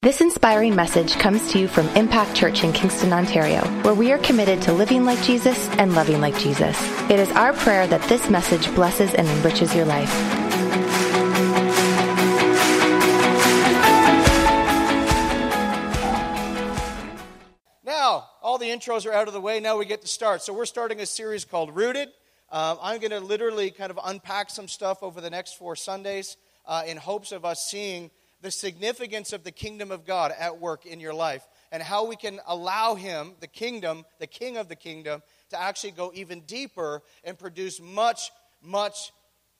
This inspiring message comes to you from Impact Church in Kingston, Ontario, where we are committed to living like Jesus and loving like Jesus. It is our prayer that this message blesses and enriches your life. Now, all the intros are out of the way. Now we get to start. So, we're starting a series called Rooted. Um, I'm going to literally kind of unpack some stuff over the next four Sundays uh, in hopes of us seeing the significance of the kingdom of God at work in your life and how we can allow Him, the kingdom, the king of the kingdom, to actually go even deeper and produce much, much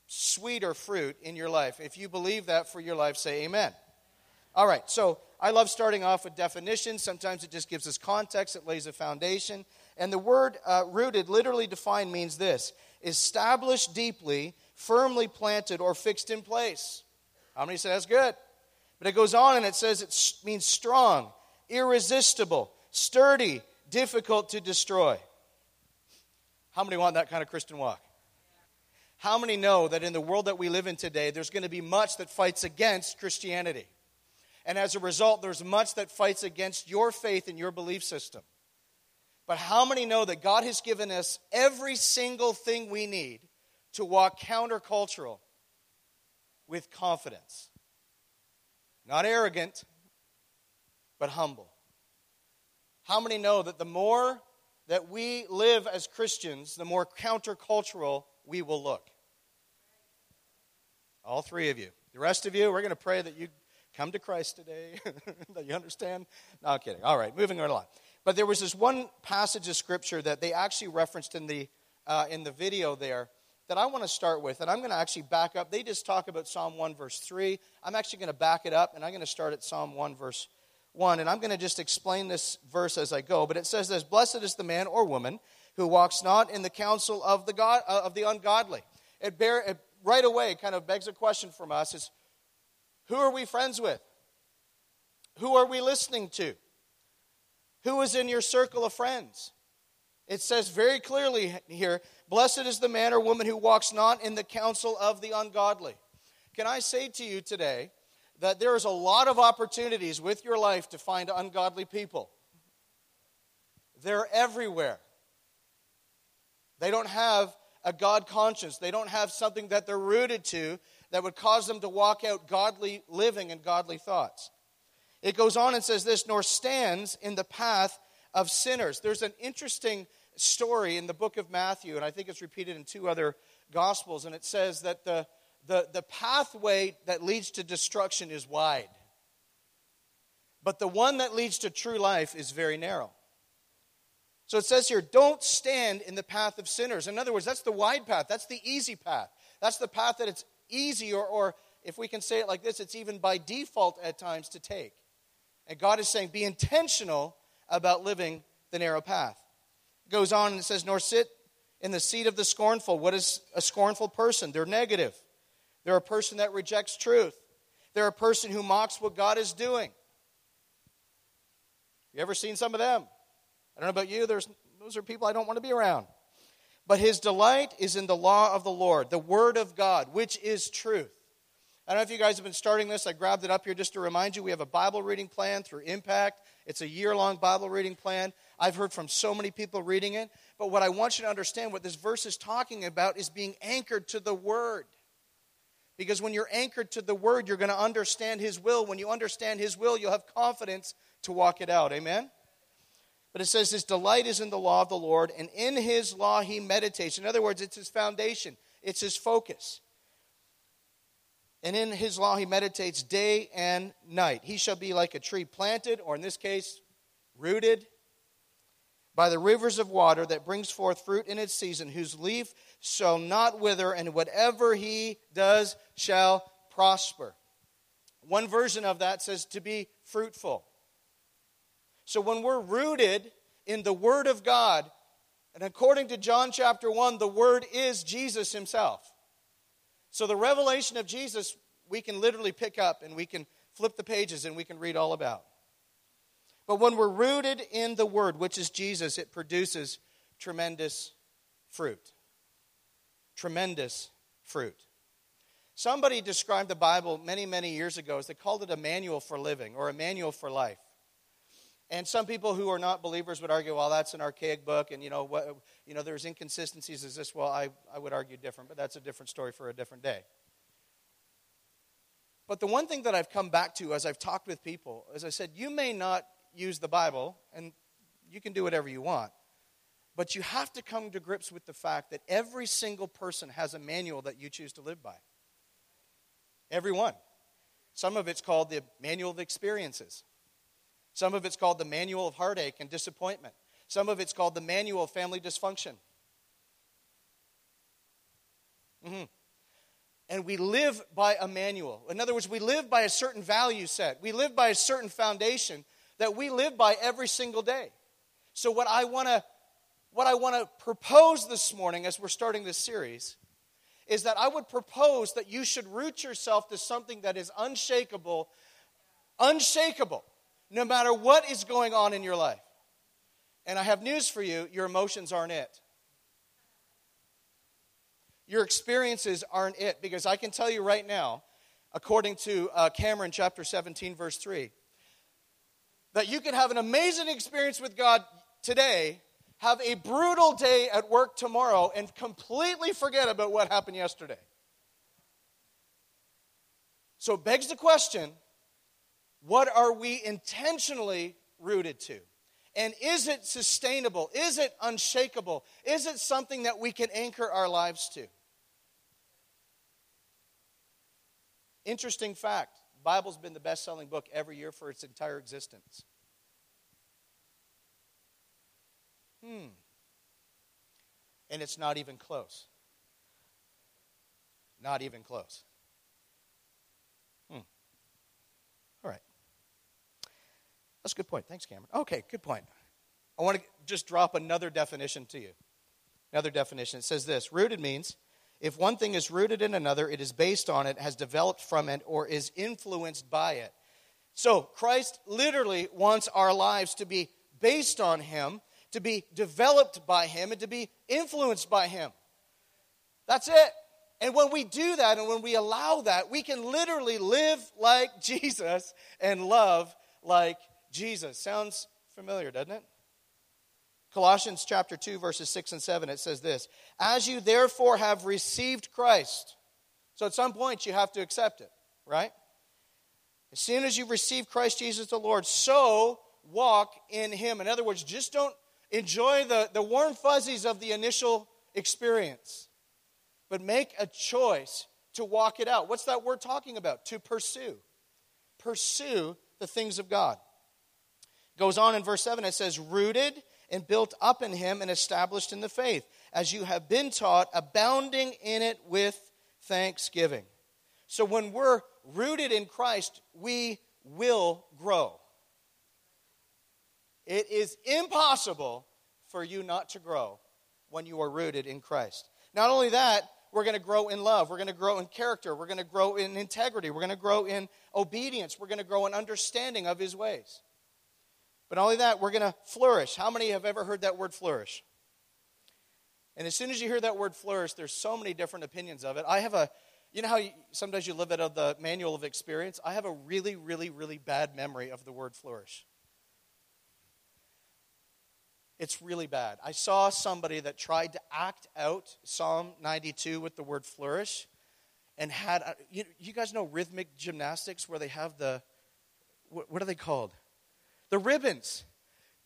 sweeter fruit in your life. If you believe that for your life, say amen. All right, so I love starting off with definitions. Sometimes it just gives us context, it lays a foundation. And the word uh, rooted, literally defined, means this established deeply, firmly planted, or fixed in place. How many say that's good? But it goes on and it says it means strong, irresistible, sturdy, difficult to destroy. How many want that kind of Christian walk? How many know that in the world that we live in today, there's going to be much that fights against Christianity? And as a result, there's much that fights against your faith and your belief system. But how many know that God has given us every single thing we need to walk countercultural with confidence? Not arrogant, but humble. How many know that the more that we live as Christians, the more countercultural we will look? All three of you. The rest of you, we're going to pray that you come to Christ today, that you understand. No, I'm kidding. All right, moving right along. But there was this one passage of scripture that they actually referenced in the, uh, in the video there that I want to start with, and I'm going to actually back up. They just talk about Psalm 1, verse 3. I'm actually going to back it up, and I'm going to start at Psalm 1, verse 1. And I'm going to just explain this verse as I go. But it says this Blessed is the man or woman who walks not in the counsel of the, God, uh, of the ungodly. It, bear, it right away kind of begs a question from us is who are we friends with? Who are we listening to? Who is in your circle of friends? It says very clearly here Blessed is the man or woman who walks not in the counsel of the ungodly. Can I say to you today that there is a lot of opportunities with your life to find ungodly people? They're everywhere. They don't have a God conscience, they don't have something that they're rooted to that would cause them to walk out godly living and godly thoughts. It goes on and says this, nor stands in the path of sinners. There's an interesting story in the book of Matthew, and I think it's repeated in two other gospels, and it says that the, the, the pathway that leads to destruction is wide, but the one that leads to true life is very narrow. So it says here, don't stand in the path of sinners. In other words, that's the wide path, that's the easy path. That's the path that it's easy, or, or if we can say it like this, it's even by default at times to take. And God is saying, be intentional about living the narrow path goes on and it says, Nor sit in the seat of the scornful. What is a scornful person? They're negative. They're a person that rejects truth. They're a person who mocks what God is doing. You ever seen some of them? I don't know about you, There's, those are people I don't want to be around. But his delight is in the law of the Lord, the word of God, which is truth. I don't know if you guys have been starting this. I grabbed it up here just to remind you we have a Bible reading plan through Impact. It's a year long Bible reading plan. I've heard from so many people reading it. But what I want you to understand, what this verse is talking about, is being anchored to the Word. Because when you're anchored to the Word, you're going to understand His will. When you understand His will, you'll have confidence to walk it out. Amen? But it says, His delight is in the law of the Lord, and in His law He meditates. In other words, it's His foundation, it's His focus. And in His law He meditates day and night. He shall be like a tree planted, or in this case, rooted by the rivers of water that brings forth fruit in its season, whose leaf shall not wither, and whatever he does shall prosper. One version of that says to be fruitful. So when we're rooted in the Word of God, and according to John chapter 1, the Word is Jesus Himself. So the revelation of Jesus, we can literally pick up and we can flip the pages and we can read all about. But when we're rooted in the Word, which is Jesus, it produces tremendous fruit. Tremendous fruit. Somebody described the Bible many, many years ago as they called it a manual for living or a manual for life. And some people who are not believers would argue, well, that's an archaic book, and you know, what, you know, there's inconsistencies. Is this? Well, I, I would argue different, but that's a different story for a different day. But the one thing that I've come back to as I've talked with people, as I said, you may not use the Bible, and you can do whatever you want, but you have to come to grips with the fact that every single person has a manual that you choose to live by. Everyone. Some of it's called the manual of experiences. Some of it's called the manual of heartache and disappointment. Some of it's called the manual of family dysfunction. Mm-hmm. And we live by a manual. In other words, we live by a certain value set. We live by a certain foundation that we live by every single day. So what I want to what I want to propose this morning as we're starting this series is that I would propose that you should root yourself to something that is unshakable, unshakable no matter what is going on in your life. And I have news for you your emotions aren't it. Your experiences aren't it. Because I can tell you right now, according to uh, Cameron chapter 17, verse 3, that you can have an amazing experience with God today, have a brutal day at work tomorrow, and completely forget about what happened yesterday. So it begs the question what are we intentionally rooted to? And is it sustainable? Is it unshakable? Is it something that we can anchor our lives to? Interesting fact Bible's been the best selling book every year for its entire existence. Hmm. And it's not even close. Not even close. That's a good point. Thanks, Cameron. Okay, good point. I want to just drop another definition to you. Another definition. It says this rooted means if one thing is rooted in another, it is based on it, has developed from it, or is influenced by it. So, Christ literally wants our lives to be based on Him, to be developed by Him, and to be influenced by Him. That's it. And when we do that and when we allow that, we can literally live like Jesus and love like Jesus. Sounds familiar, doesn't it? Colossians chapter 2, verses 6 and 7, it says this As you therefore have received Christ. So at some point you have to accept it, right? As soon as you receive Christ Jesus the Lord, so walk in Him. In other words, just don't enjoy the, the warm fuzzies of the initial experience, but make a choice to walk it out. What's that word talking about? To pursue. Pursue the things of God. Goes on in verse 7, it says, rooted and built up in him and established in the faith, as you have been taught, abounding in it with thanksgiving. So when we're rooted in Christ, we will grow. It is impossible for you not to grow when you are rooted in Christ. Not only that, we're going to grow in love. We're going to grow in character. We're going to grow in integrity. We're going to grow in obedience. We're going to grow in understanding of his ways. But not only that, we're going to flourish. How many have ever heard that word flourish? And as soon as you hear that word flourish, there's so many different opinions of it. I have a, you know how you, sometimes you live out of the manual of experience? I have a really, really, really bad memory of the word flourish. It's really bad. I saw somebody that tried to act out Psalm 92 with the word flourish and had, you, you guys know rhythmic gymnastics where they have the, what, what are they called? The ribbons.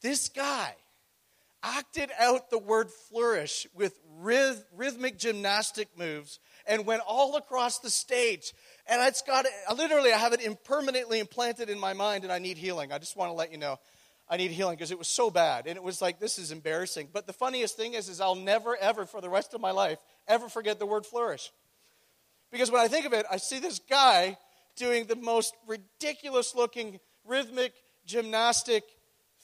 This guy acted out the word flourish with ryth- rhythmic gymnastic moves and went all across the stage. And it's got it, literally, I have it impermanently implanted in my mind and I need healing. I just want to let you know I need healing because it was so bad. And it was like, this is embarrassing. But the funniest thing is, is I'll never, ever, for the rest of my life, ever forget the word flourish. Because when I think of it, I see this guy doing the most ridiculous looking rhythmic gymnastic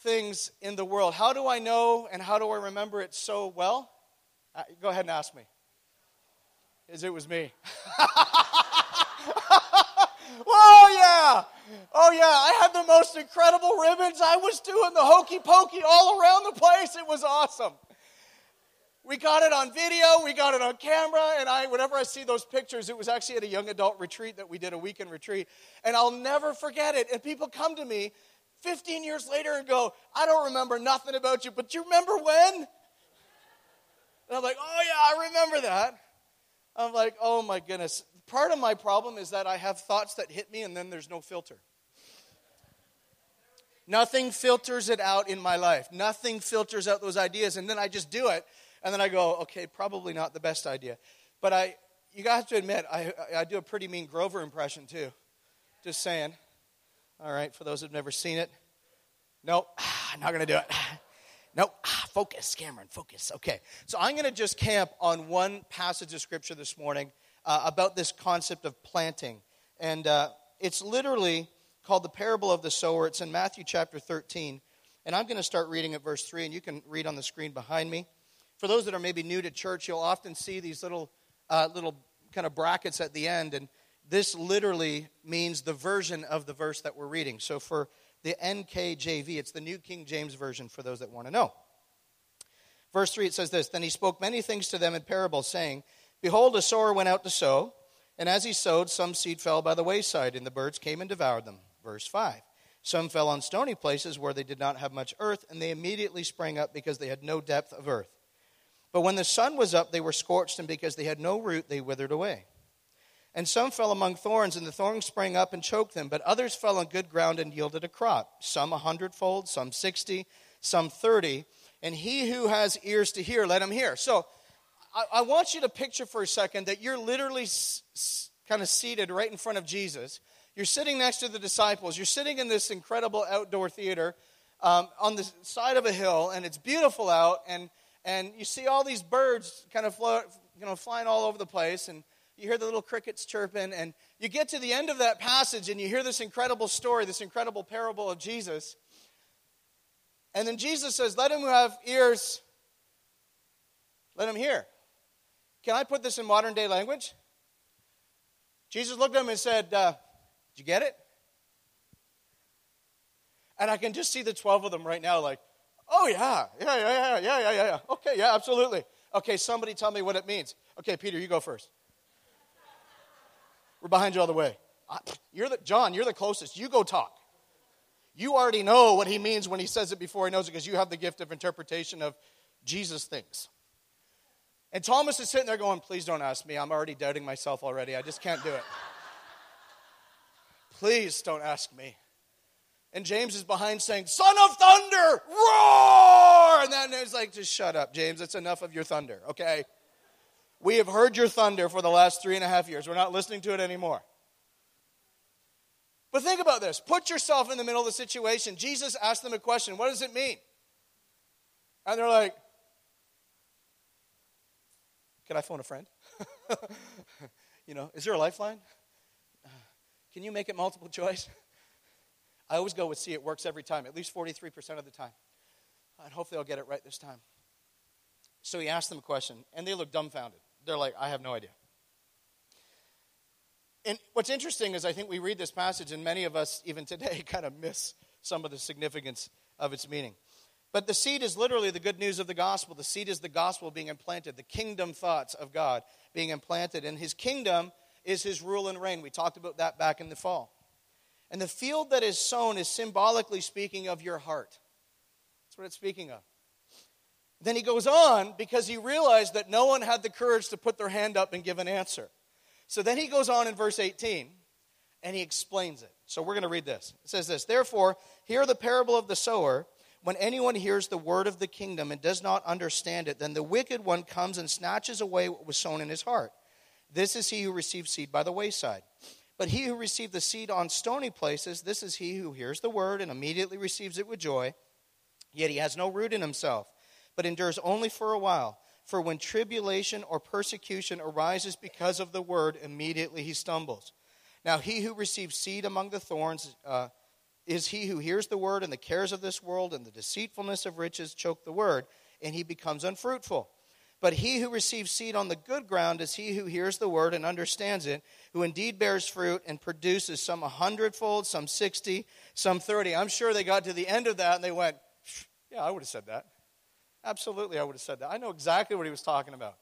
things in the world. How do I know and how do I remember it so well? Uh, go ahead and ask me. Is it was me. oh yeah. Oh yeah, I had the most incredible ribbons. I was doing the hokey pokey all around the place. It was awesome. we got it on video, we got it on camera, and I, whenever I see those pictures, it was actually at a young adult retreat that we did, a weekend retreat, and I'll never forget it. And people come to me 15 years later and go, I don't remember nothing about you, but you remember when? And I'm like, oh yeah, I remember that. I'm like, oh my goodness. Part of my problem is that I have thoughts that hit me and then there's no filter. Nothing filters it out in my life. Nothing filters out those ideas. And then I just do it. And then I go, okay, probably not the best idea. But I, you have to admit, I, I do a pretty mean Grover impression too. Just saying. All right, for those who've never seen it. Nope, I'm not going to do it. Nope, focus, Cameron, focus. Okay, so I'm going to just camp on one passage of scripture this morning uh, about this concept of planting. And uh, it's literally called the parable of the sower. It's in Matthew chapter 13. And I'm going to start reading at verse 3, and you can read on the screen behind me. For those that are maybe new to church, you'll often see these little, uh, little kind of brackets at the end, and this literally means the version of the verse that we're reading. So for the NKJV, it's the New King James Version for those that want to know. Verse 3, it says this Then he spoke many things to them in parables, saying, Behold, a sower went out to sow, and as he sowed, some seed fell by the wayside, and the birds came and devoured them. Verse 5. Some fell on stony places where they did not have much earth, and they immediately sprang up because they had no depth of earth. But when the sun was up, they were scorched, and because they had no root, they withered away. And some fell among thorns, and the thorns sprang up and choked them. But others fell on good ground and yielded a crop, some a hundredfold, some sixty, some thirty. And he who has ears to hear, let him hear. So I, I want you to picture for a second that you're literally s- s- kind of seated right in front of Jesus. You're sitting next to the disciples. You're sitting in this incredible outdoor theater um, on the side of a hill, and it's beautiful out. And, and you see all these birds kind of you know, flying all over the place. And you hear the little crickets chirping, and you get to the end of that passage and you hear this incredible story, this incredible parable of Jesus. And then Jesus says, Let him who have ears, let him hear. Can I put this in modern day language? Jesus looked at him and said, uh, Did you get it? And I can just see the 12 of them right now, like, Oh, yeah, yeah, yeah, yeah, yeah, yeah, yeah. Okay, yeah, absolutely. Okay, somebody tell me what it means. Okay, Peter, you go first. We're behind you all the way. You're the, John, you're the closest. You go talk. You already know what he means when he says it before he knows it because you have the gift of interpretation of Jesus things. And Thomas is sitting there going, Please don't ask me. I'm already doubting myself already. I just can't do it. Please don't ask me. And James is behind saying, Son of thunder, roar! And then it's like, Just shut up, James. It's enough of your thunder, okay? We have heard your thunder for the last three and a half years. We're not listening to it anymore. But think about this. Put yourself in the middle of the situation. Jesus asked them a question What does it mean? And they're like, Can I phone a friend? you know, is there a lifeline? Can you make it multiple choice? I always go with C. It works every time, at least 43% of the time. And hopefully I'll get it right this time. So he asked them a question, and they look dumbfounded. They're like, I have no idea. And what's interesting is I think we read this passage, and many of us, even today, kind of miss some of the significance of its meaning. But the seed is literally the good news of the gospel. The seed is the gospel being implanted, the kingdom thoughts of God being implanted. And his kingdom is his rule and reign. We talked about that back in the fall. And the field that is sown is symbolically speaking of your heart. That's what it's speaking of. Then he goes on because he realized that no one had the courage to put their hand up and give an answer. So then he goes on in verse 18 and he explains it. So we're going to read this. It says this Therefore, hear the parable of the sower. When anyone hears the word of the kingdom and does not understand it, then the wicked one comes and snatches away what was sown in his heart. This is he who received seed by the wayside. But he who received the seed on stony places, this is he who hears the word and immediately receives it with joy, yet he has no root in himself but endures only for a while. For when tribulation or persecution arises because of the word, immediately he stumbles. Now, he who receives seed among the thorns uh, is he who hears the word, and the cares of this world and the deceitfulness of riches choke the word, and he becomes unfruitful. But he who receives seed on the good ground is he who hears the word and understands it, who indeed bears fruit and produces some a hundredfold, some sixty, some thirty. I'm sure they got to the end of that and they went, Yeah, I would have said that. Absolutely, I would have said that. I know exactly what he was talking about.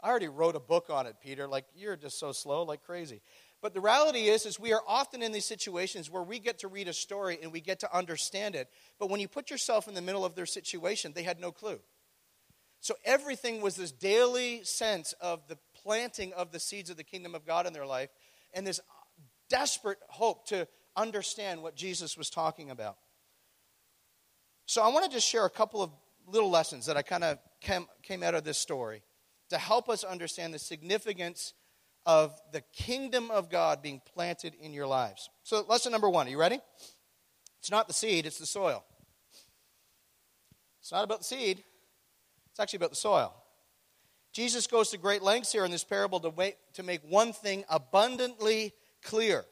I already wrote a book on it, Peter. Like, you're just so slow, like crazy. But the reality is, is we are often in these situations where we get to read a story and we get to understand it. But when you put yourself in the middle of their situation, they had no clue. So everything was this daily sense of the planting of the seeds of the kingdom of God in their life and this desperate hope to understand what Jesus was talking about. So I want to just share a couple of little lessons that I kind of came, came out of this story to help us understand the significance of the kingdom of God being planted in your lives. So, lesson number one, are you ready? It's not the seed, it's the soil. It's not about the seed, it's actually about the soil. Jesus goes to great lengths here in this parable to make, to make one thing abundantly clear.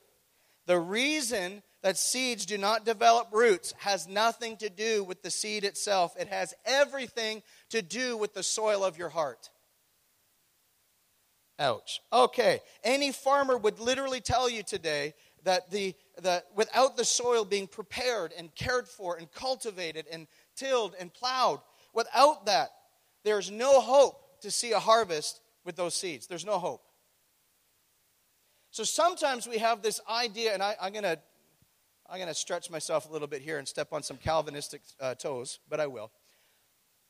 The reason that seeds do not develop roots has nothing to do with the seed itself, it has everything to do with the soil of your heart. Ouch. Okay. Any farmer would literally tell you today that the, the, without the soil being prepared and cared for and cultivated and tilled and plowed, without that, there's no hope to see a harvest with those seeds. There's no hope. So sometimes we have this idea, and I, am going to I'm going to stretch myself a little bit here and step on some Calvinistic uh, toes, but I will.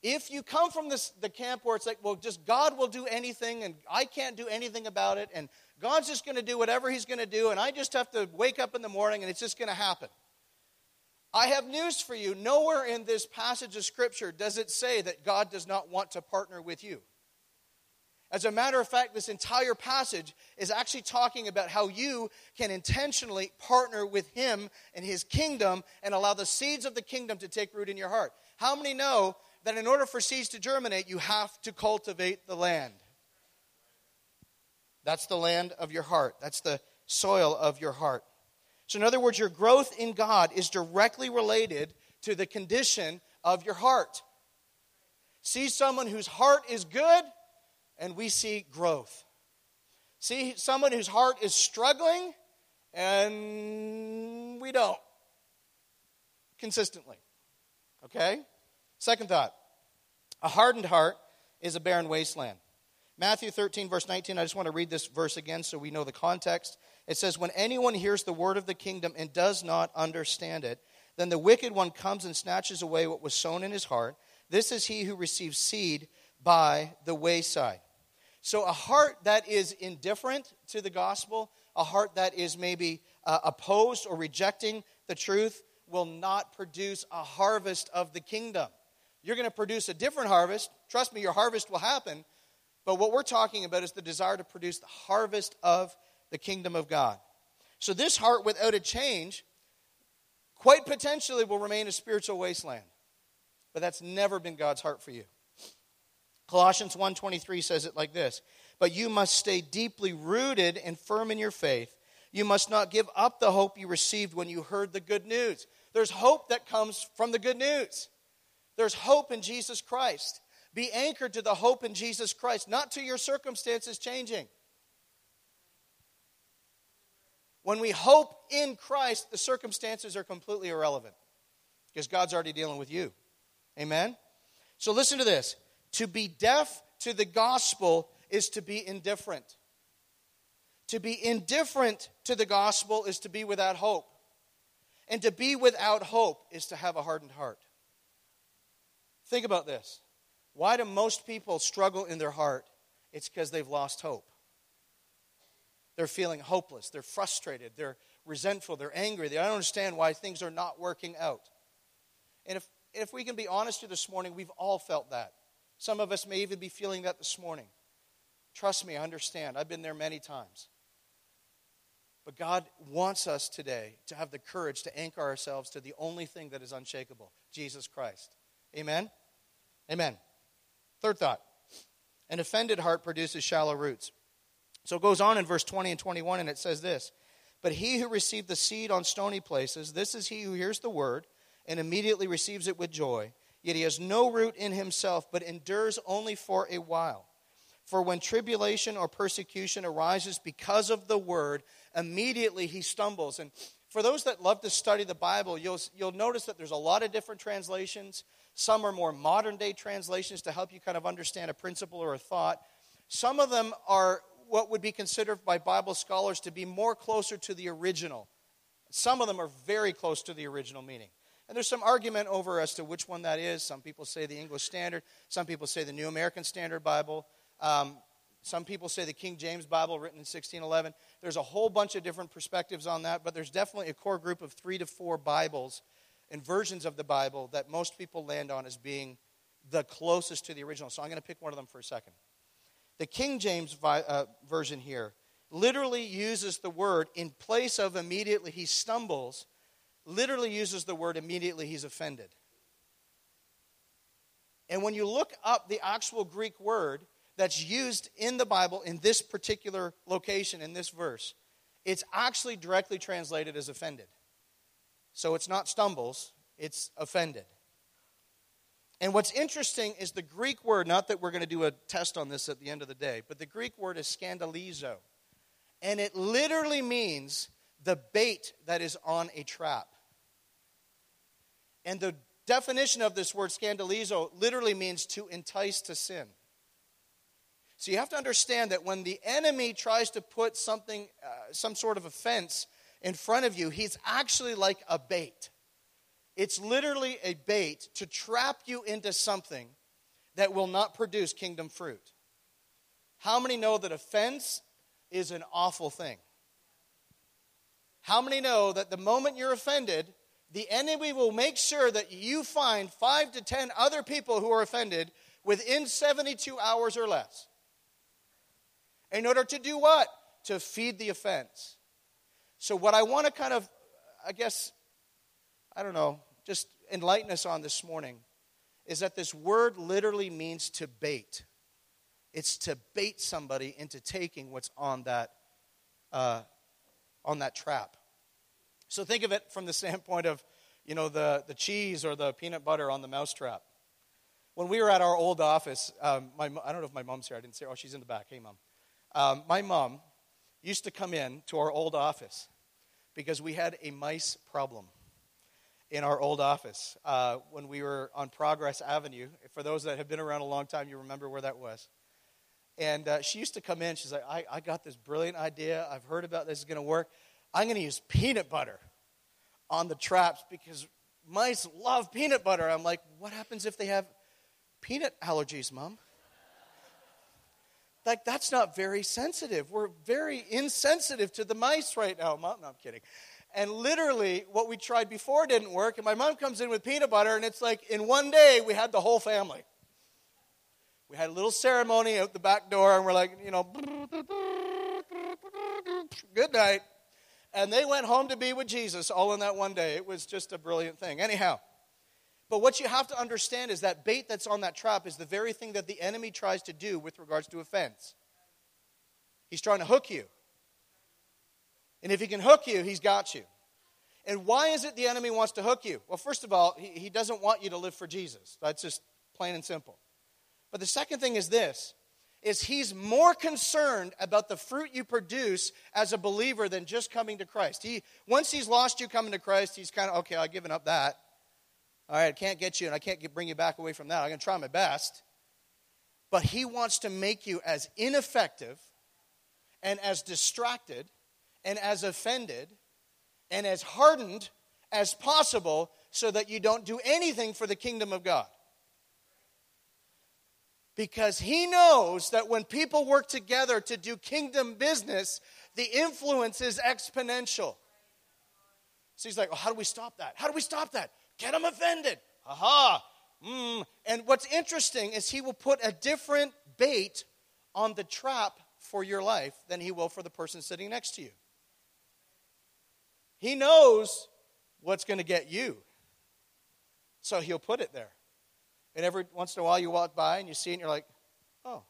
If you come from this, the camp where it's like, well, just God will do anything and I can't do anything about it and God's just going to do whatever He's going to do and I just have to wake up in the morning and it's just going to happen. I have news for you. Nowhere in this passage of Scripture does it say that God does not want to partner with you. As a matter of fact, this entire passage is actually talking about how you can intentionally partner with Him and His kingdom and allow the seeds of the kingdom to take root in your heart. How many know that in order for seeds to germinate, you have to cultivate the land. That's the land of your heart, that's the soil of your heart. So, in other words, your growth in God is directly related to the condition of your heart. See someone whose heart is good, and we see growth. See someone whose heart is struggling, and we don't consistently. Okay? Second thought a hardened heart is a barren wasteland. Matthew 13, verse 19, I just want to read this verse again so we know the context. It says, When anyone hears the word of the kingdom and does not understand it, then the wicked one comes and snatches away what was sown in his heart. This is he who receives seed by the wayside. So, a heart that is indifferent to the gospel, a heart that is maybe uh, opposed or rejecting the truth, will not produce a harvest of the kingdom. You're going to produce a different harvest. Trust me, your harvest will happen. But what we're talking about is the desire to produce the harvest of the kingdom of God. So, this heart, without a change, quite potentially will remain a spiritual wasteland. But that's never been God's heart for you. Colossians 1:23 says it like this, "But you must stay deeply rooted and firm in your faith. You must not give up the hope you received when you heard the good news." There's hope that comes from the good news. There's hope in Jesus Christ. Be anchored to the hope in Jesus Christ, not to your circumstances changing. When we hope in Christ, the circumstances are completely irrelevant because God's already dealing with you. Amen? So listen to this. To be deaf to the gospel is to be indifferent. To be indifferent to the gospel is to be without hope. And to be without hope is to have a hardened heart. Think about this. Why do most people struggle in their heart? It's because they've lost hope. They're feeling hopeless. They're frustrated. They're resentful. They're angry. They don't understand why things are not working out. And if, if we can be honest here this morning, we've all felt that. Some of us may even be feeling that this morning. Trust me, I understand. I've been there many times. But God wants us today to have the courage to anchor ourselves to the only thing that is unshakable Jesus Christ. Amen? Amen. Third thought an offended heart produces shallow roots. So it goes on in verse 20 and 21, and it says this But he who received the seed on stony places, this is he who hears the word and immediately receives it with joy. Yet he has no root in himself, but endures only for a while. For when tribulation or persecution arises because of the word, immediately he stumbles. And For those that love to study the Bible, you'll, you'll notice that there's a lot of different translations. Some are more modern day translations to help you kind of understand a principle or a thought. Some of them are what would be considered by Bible scholars to be more closer to the original. Some of them are very close to the original meaning. And there's some argument over as to which one that is. Some people say the English Standard, some people say the New American Standard Bible. Um, some people say the King James Bible, written in 1611. There's a whole bunch of different perspectives on that, but there's definitely a core group of three to four Bibles and versions of the Bible that most people land on as being the closest to the original. So I'm going to pick one of them for a second. The King James vi- uh, version here literally uses the word in place of immediately he stumbles, literally uses the word immediately he's offended. And when you look up the actual Greek word that's used in the Bible in this particular location, in this verse, it's actually directly translated as offended. So it's not stumbles, it's offended. And what's interesting is the Greek word, not that we're going to do a test on this at the end of the day, but the Greek word is scandalizo. And it literally means the bait that is on a trap. And the definition of this word scandalizo literally means to entice to sin. So you have to understand that when the enemy tries to put something, uh, some sort of offense in front of you, he's actually like a bait. It's literally a bait to trap you into something that will not produce kingdom fruit. How many know that offense is an awful thing? How many know that the moment you're offended, the enemy will make sure that you find five to ten other people who are offended within 72 hours or less? In order to do what? To feed the offense. So, what I want to kind of, I guess, I don't know, just enlighten us on this morning is that this word literally means to bait. It's to bait somebody into taking what's on that, uh, on that trap. So think of it from the standpoint of, you know, the, the cheese or the peanut butter on the mousetrap. When we were at our old office, um, my, I don't know if my mom's here. I didn't say, oh, she's in the back. Hey, mom. Um, my mom used to come in to our old office because we had a mice problem in our old office uh, when we were on Progress Avenue. For those that have been around a long time, you remember where that was. And uh, she used to come in. She's like, I, I got this brilliant idea. I've heard about this is going to work. I'm going to use peanut butter on the traps because mice love peanut butter. I'm like, what happens if they have peanut allergies, Mom? Like, that's not very sensitive. We're very insensitive to the mice right now. Mom, no, I'm kidding. And literally, what we tried before didn't work. And my mom comes in with peanut butter, and it's like in one day, we had the whole family. We had a little ceremony out the back door, and we're like, you know, good night. And they went home to be with Jesus all in that one day. It was just a brilliant thing. Anyhow, but what you have to understand is that bait that's on that trap is the very thing that the enemy tries to do with regards to offense. He's trying to hook you. And if he can hook you, he's got you. And why is it the enemy wants to hook you? Well, first of all, he, he doesn't want you to live for Jesus. That's just plain and simple. But the second thing is this is he's more concerned about the fruit you produce as a believer than just coming to Christ. He once he's lost you coming to Christ, he's kind of okay, I've given up that. All right, I can't get you and I can't get, bring you back away from that. I'm going to try my best. But he wants to make you as ineffective and as distracted and as offended and as hardened as possible so that you don't do anything for the kingdom of God. Because he knows that when people work together to do kingdom business, the influence is exponential. So he's like, well, how do we stop that? How do we stop that? Get them offended. Aha. Mm. And what's interesting is he will put a different bait on the trap for your life than he will for the person sitting next to you. He knows what's going to get you. So he'll put it there. And every once in a while you walk by and you see it and you're like, oh.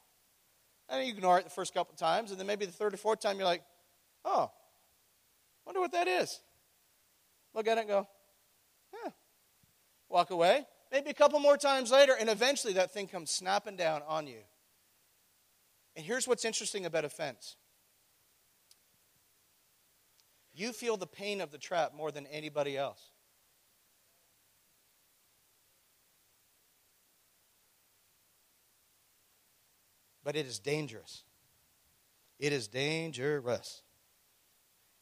And you ignore it the first couple of times, and then maybe the third or fourth time you're like, oh, wonder what that is. Look at it and go, yeah. walk away. Maybe a couple more times later, and eventually that thing comes snapping down on you. And here's what's interesting about offense You feel the pain of the trap more than anybody else. But it is dangerous. It is dangerous.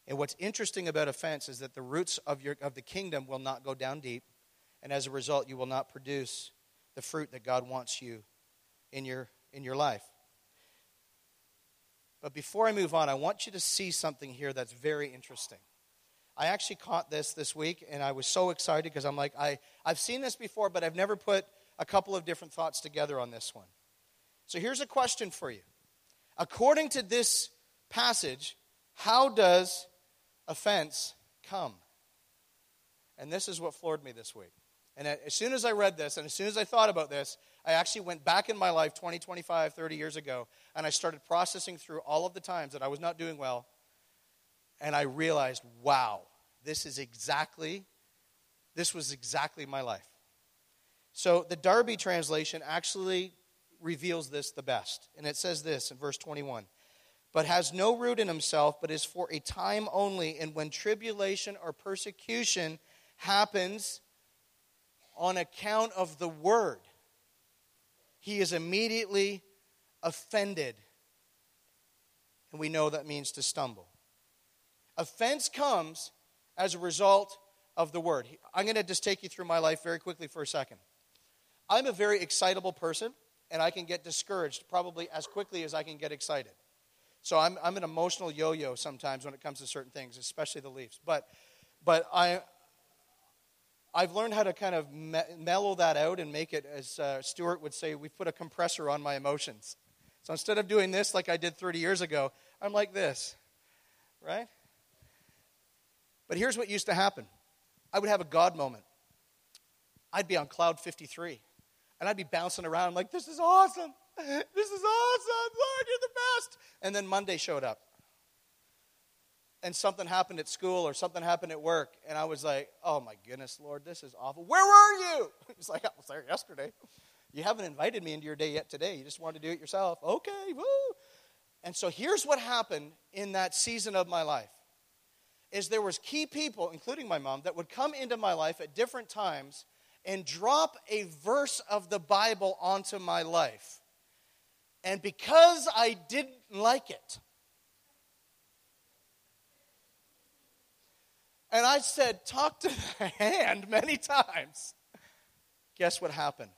And what's interesting about offense is that the roots of, your, of the kingdom will not go down deep, and as a result, you will not produce the fruit that God wants you in your, in your life. But before I move on, I want you to see something here that's very interesting. I actually caught this this week, and I was so excited because I'm like, I, I've seen this before, but I've never put a couple of different thoughts together on this one. So here's a question for you. According to this passage, how does offense come? And this is what floored me this week. And as soon as I read this, and as soon as I thought about this, I actually went back in my life 20, 25, 30 years ago, and I started processing through all of the times that I was not doing well. And I realized, wow, this is exactly, this was exactly my life. So the Darby translation actually reveals this the best. And it says this in verse 21 But has no root in himself, but is for a time only. And when tribulation or persecution happens on account of the word, he is immediately offended. And we know that means to stumble. Offense comes as a result of the word. I'm going to just take you through my life very quickly for a second. I'm a very excitable person, and I can get discouraged probably as quickly as I can get excited. So I'm, I'm an emotional yo yo sometimes when it comes to certain things, especially the Leafs. But, but I, I've learned how to kind of me- mellow that out and make it, as uh, Stuart would say, we've put a compressor on my emotions. So instead of doing this like I did 30 years ago, I'm like this, right? But here's what used to happen I would have a God moment. I'd be on cloud 53, and I'd be bouncing around like, this is awesome. This is awesome. Lord, you're the best. And then Monday showed up and something happened at school or something happened at work, and I was like, oh my goodness, Lord, this is awful. Where were you? He's like, I was there yesterday. You haven't invited me into your day yet today. You just wanted to do it yourself. Okay, woo. And so here's what happened in that season of my life is there was key people, including my mom, that would come into my life at different times and drop a verse of the Bible onto my life. And because I didn't like it, And I said, Talk to the hand many times. Guess what happened?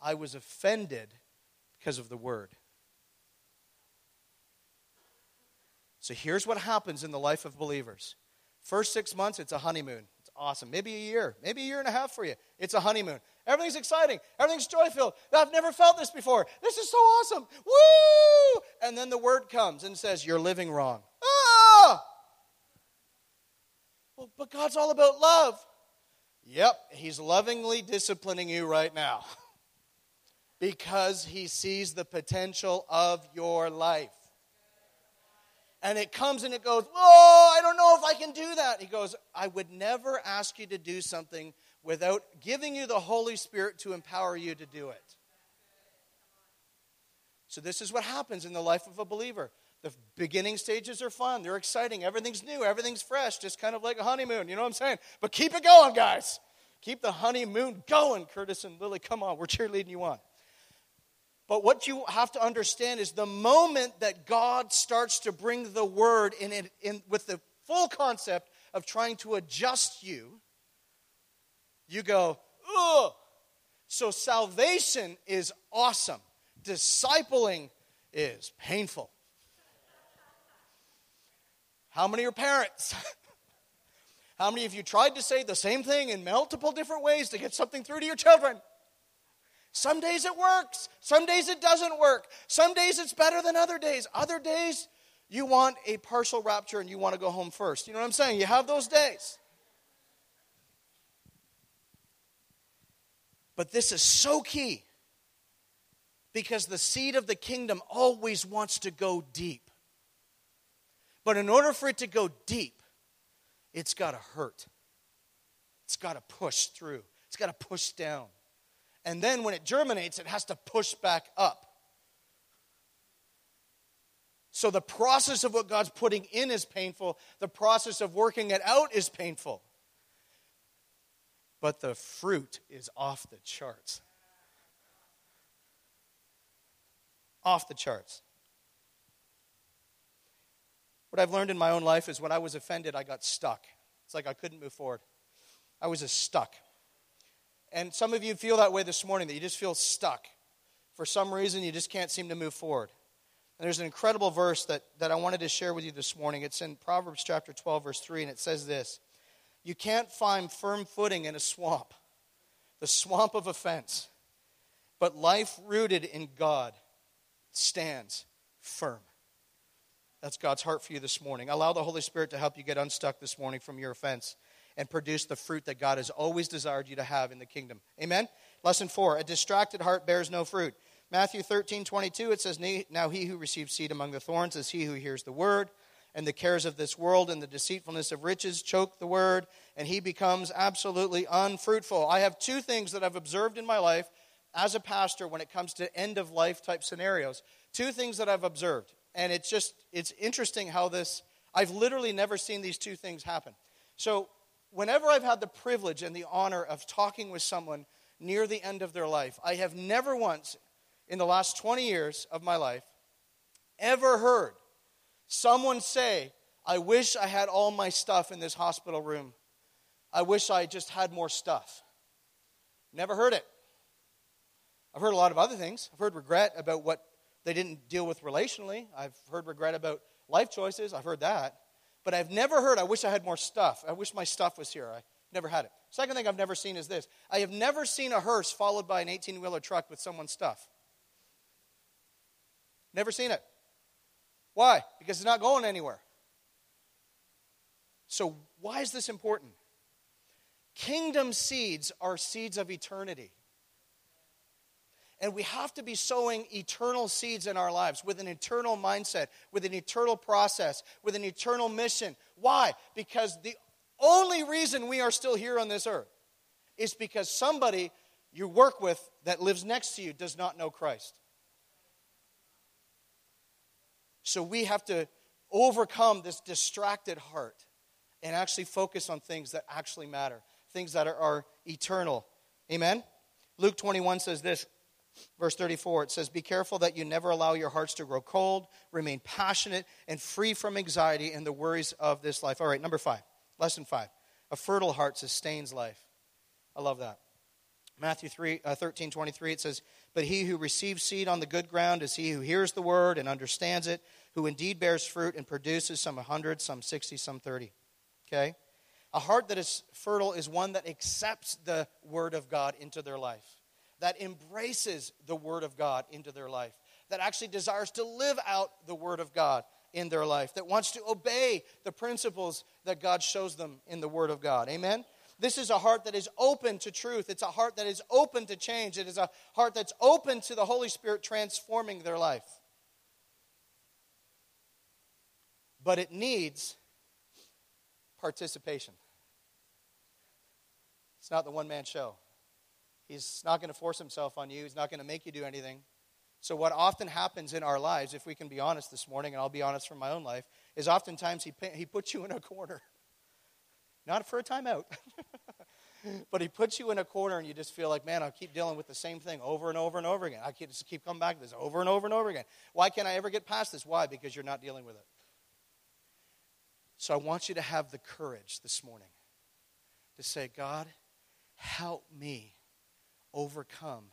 I was offended because of the word. So here's what happens in the life of believers. First six months, it's a honeymoon. Awesome. Maybe a year, maybe a year and a half for you. It's a honeymoon. Everything's exciting. Everything's joy filled. I've never felt this before. This is so awesome. Woo! And then the word comes and says, You're living wrong. Ah! Well, but God's all about love. Yep, He's lovingly disciplining you right now because He sees the potential of your life. And it comes and it goes, Oh, I don't know if I can do that. He goes, I would never ask you to do something without giving you the Holy Spirit to empower you to do it. So, this is what happens in the life of a believer. The beginning stages are fun. They're exciting. Everything's new. Everything's fresh. Just kind of like a honeymoon. You know what I'm saying? But keep it going, guys. Keep the honeymoon going, Curtis and Lily. Come on. We're cheerleading you on. But what you have to understand is the moment that God starts to bring the word in, in, in with the full concept of trying to adjust you, you go, ugh. So salvation is awesome. Discipling is painful. How many are parents? How many of you tried to say the same thing in multiple different ways to get something through to your children? Some days it works, some days it doesn't work. Some days it's better than other days. Other days you want a partial rapture and you want to go home first. You know what I'm saying? You have those days. But this is so key because the seed of the kingdom always wants to go deep. But in order for it to go deep, it's got to hurt. It's got to push through. It's got to push down. And then when it germinates, it has to push back up. So the process of what God's putting in is painful, the process of working it out is painful. But the fruit is off the charts. Off the charts. What I've learned in my own life is when I was offended, I got stuck. It's like I couldn't move forward. I was just stuck. And some of you feel that way this morning, that you just feel stuck. For some reason, you just can't seem to move forward. And there's an incredible verse that, that I wanted to share with you this morning. It's in Proverbs chapter 12, verse 3, and it says this You can't find firm footing in a swamp, the swamp of offense. But life rooted in God stands firm. That's God's heart for you this morning. Allow the Holy Spirit to help you get unstuck this morning from your offense and produce the fruit that God has always desired you to have in the kingdom. Amen? Lesson four a distracted heart bears no fruit. Matthew 13, 22, it says, Now he who receives seed among the thorns is he who hears the word, and the cares of this world and the deceitfulness of riches choke the word, and he becomes absolutely unfruitful. I have two things that I've observed in my life as a pastor when it comes to end of life type scenarios. Two things that I've observed. And it's just, it's interesting how this, I've literally never seen these two things happen. So, whenever I've had the privilege and the honor of talking with someone near the end of their life, I have never once in the last 20 years of my life ever heard someone say, I wish I had all my stuff in this hospital room. I wish I just had more stuff. Never heard it. I've heard a lot of other things. I've heard regret about what they didn't deal with relationally. I've heard regret about life choices. I've heard that. But I've never heard, I wish I had more stuff. I wish my stuff was here. I never had it. Second thing I've never seen is this I have never seen a hearse followed by an 18 wheeler truck with someone's stuff. Never seen it. Why? Because it's not going anywhere. So, why is this important? Kingdom seeds are seeds of eternity. And we have to be sowing eternal seeds in our lives with an eternal mindset, with an eternal process, with an eternal mission. Why? Because the only reason we are still here on this earth is because somebody you work with that lives next to you does not know Christ. So we have to overcome this distracted heart and actually focus on things that actually matter, things that are, are eternal. Amen? Luke 21 says this Verse 34, it says, Be careful that you never allow your hearts to grow cold, remain passionate, and free from anxiety and the worries of this life. All right, number five, lesson five. A fertile heart sustains life. I love that. Matthew 3, uh, 13, 23, it says, But he who receives seed on the good ground is he who hears the word and understands it, who indeed bears fruit and produces some 100, some 60, some 30. Okay? A heart that is fertile is one that accepts the word of God into their life that embraces the Word of God into their life, that actually desires to live out the Word of God in their life, that wants to obey the principles that God shows them in the Word of God. Amen? This is a heart that is open to truth. It's a heart that is open to change. It is a heart that's open to the Holy Spirit transforming their life. But it needs participation. It's not the one man show. He's not going to force himself on you, he's not going to make you do anything. So, what often happens in our lives, if we can be honest this morning, and I'll be honest from my own life, is oftentimes he, he puts you in a corner. Not for a timeout, but he puts you in a corner and you just feel like, man, I'll keep dealing with the same thing over and over and over again. I just keep coming back to this over and over and over again. Why can't I ever get past this? Why? Because you're not dealing with it. So I want you to have the courage this morning to say, God, help me overcome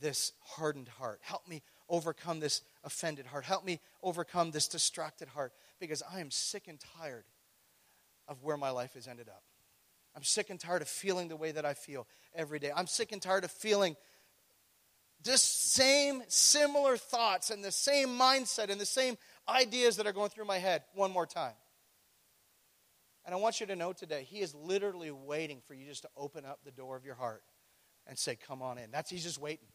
this hardened heart. Help me overcome this offended heart. Help me overcome this distracted heart because I am sick and tired of where my life has ended up. I'm sick and tired of feeling the way that I feel every day. I'm sick and tired of feeling this same similar thoughts and the same mindset and the same ideas that are going through my head one more time. And I want you to know today, He is literally waiting for you just to open up the door of your heart and say, Come on in. That's he's just waiting.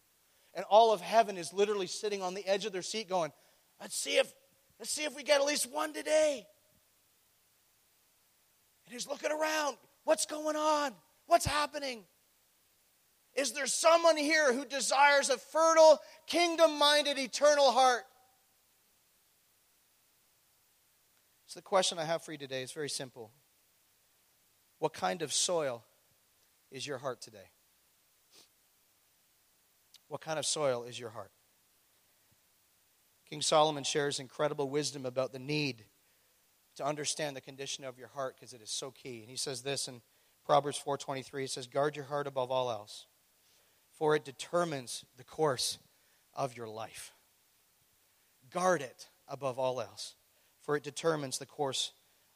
And all of heaven is literally sitting on the edge of their seat going, Let's see if let's see if we get at least one today. And he's looking around. What's going on? What's happening? Is there someone here who desires a fertile, kingdom minded, eternal heart? So, the question I have for you today is very simple What kind of soil is your heart today? What kind of soil is your heart? King Solomon shares incredible wisdom about the need to understand the condition of your heart because it is so key. And he says this in Proverbs 4:23 it says guard your heart above all else for it determines the course of your life. Guard it above all else for it determines the course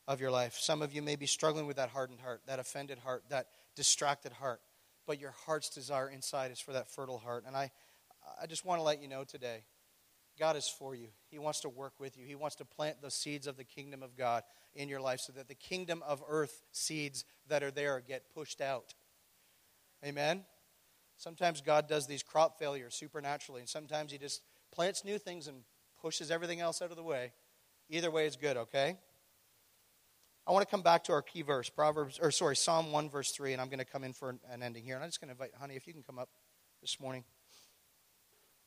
of your life. Some of you may be struggling with that hardened heart, that offended heart, that distracted heart, but your heart's desire inside is for that fertile heart. And I I just want to let you know today God is for you. He wants to work with you. He wants to plant the seeds of the kingdom of God in your life so that the kingdom of earth seeds that are there get pushed out. Amen? Sometimes God does these crop failures supernaturally, and sometimes He just plants new things and pushes everything else out of the way. Either way is good, okay? I want to come back to our key verse, Proverbs, or sorry, Psalm 1, verse 3, and I'm going to come in for an ending here. And I'm just going to invite, honey, if you can come up this morning.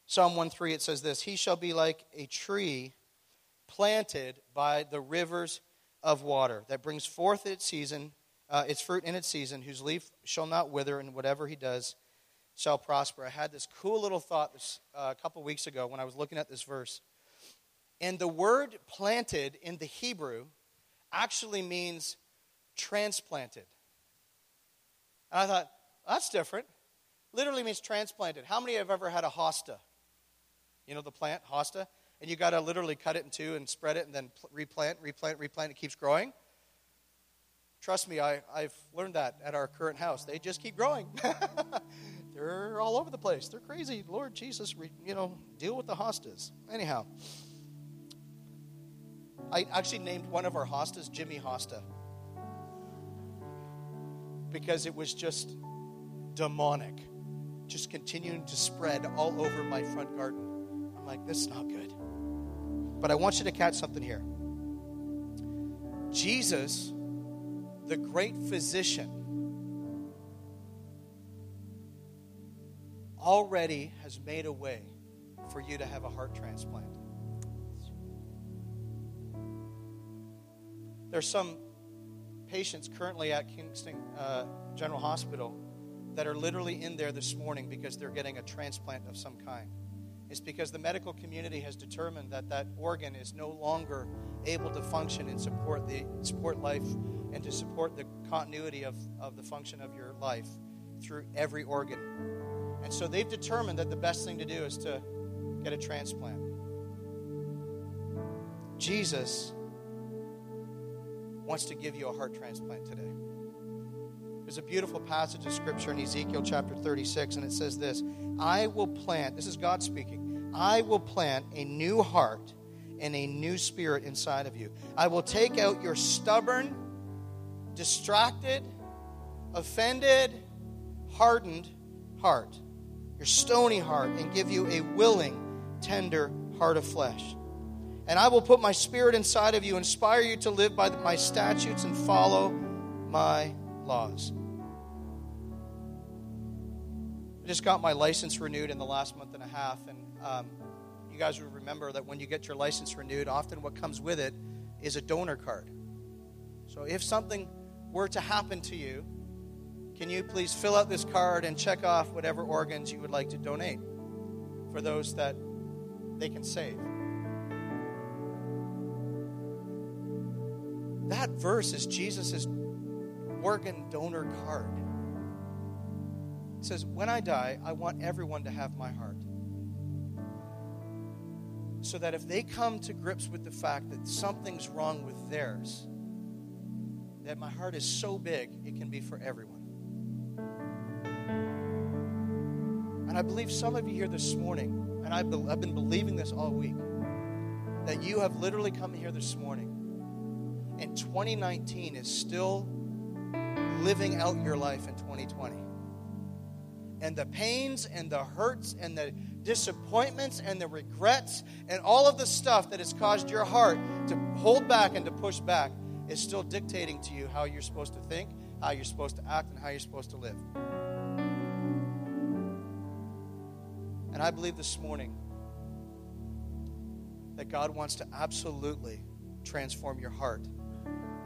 Psalm 1 3, it says this He shall be like a tree planted by the rivers of water that brings forth its season, uh, its fruit in its season, whose leaf shall not wither, and whatever he does shall prosper. I had this cool little thought this, uh, a couple weeks ago when I was looking at this verse. And the word planted in the Hebrew actually means transplanted. And I thought, that's different. Literally means transplanted. How many have ever had a hosta? You know the plant, hosta? And you got to literally cut it in two and spread it and then replant, replant, replant. It keeps growing. Trust me, I, I've learned that at our current house. They just keep growing. They're all over the place. They're crazy. Lord Jesus, you know, deal with the hostas. Anyhow, I actually named one of our hostas Jimmy Hosta because it was just demonic, just continuing to spread all over my front garden I'm like, this is not good. But I want you to catch something here. Jesus, the great physician, already has made a way for you to have a heart transplant. There's some patients currently at Kingston uh, General Hospital that are literally in there this morning because they're getting a transplant of some kind It's because the medical community has determined that that organ is no longer able to function and support the support life and to support the continuity of, of the function of your life through every organ. And so they've determined that the best thing to do is to get a transplant. Jesus wants to give you a heart transplant today. There's a beautiful passage of scripture in Ezekiel chapter 36, and it says this I will plant, this is God speaking, I will plant a new heart and a new spirit inside of you. I will take out your stubborn, distracted, offended, hardened heart, your stony heart, and give you a willing, tender heart of flesh. And I will put my spirit inside of you, inspire you to live by my statutes and follow my laws. I just got my license renewed in the last month and a half, and um, you guys will remember that when you get your license renewed, often what comes with it is a donor card. So if something were to happen to you, can you please fill out this card and check off whatever organs you would like to donate for those that they can save? That verse is Jesus' organ donor card. It says, When I die, I want everyone to have my heart. So that if they come to grips with the fact that something's wrong with theirs, that my heart is so big, it can be for everyone. And I believe some of you here this morning, and I've been believing this all week, that you have literally come here this morning, and 2019 is still living out your life in 2020 and the pains and the hurts and the disappointments and the regrets and all of the stuff that has caused your heart to hold back and to push back is still dictating to you how you're supposed to think, how you're supposed to act, and how you're supposed to live. And I believe this morning that God wants to absolutely transform your heart,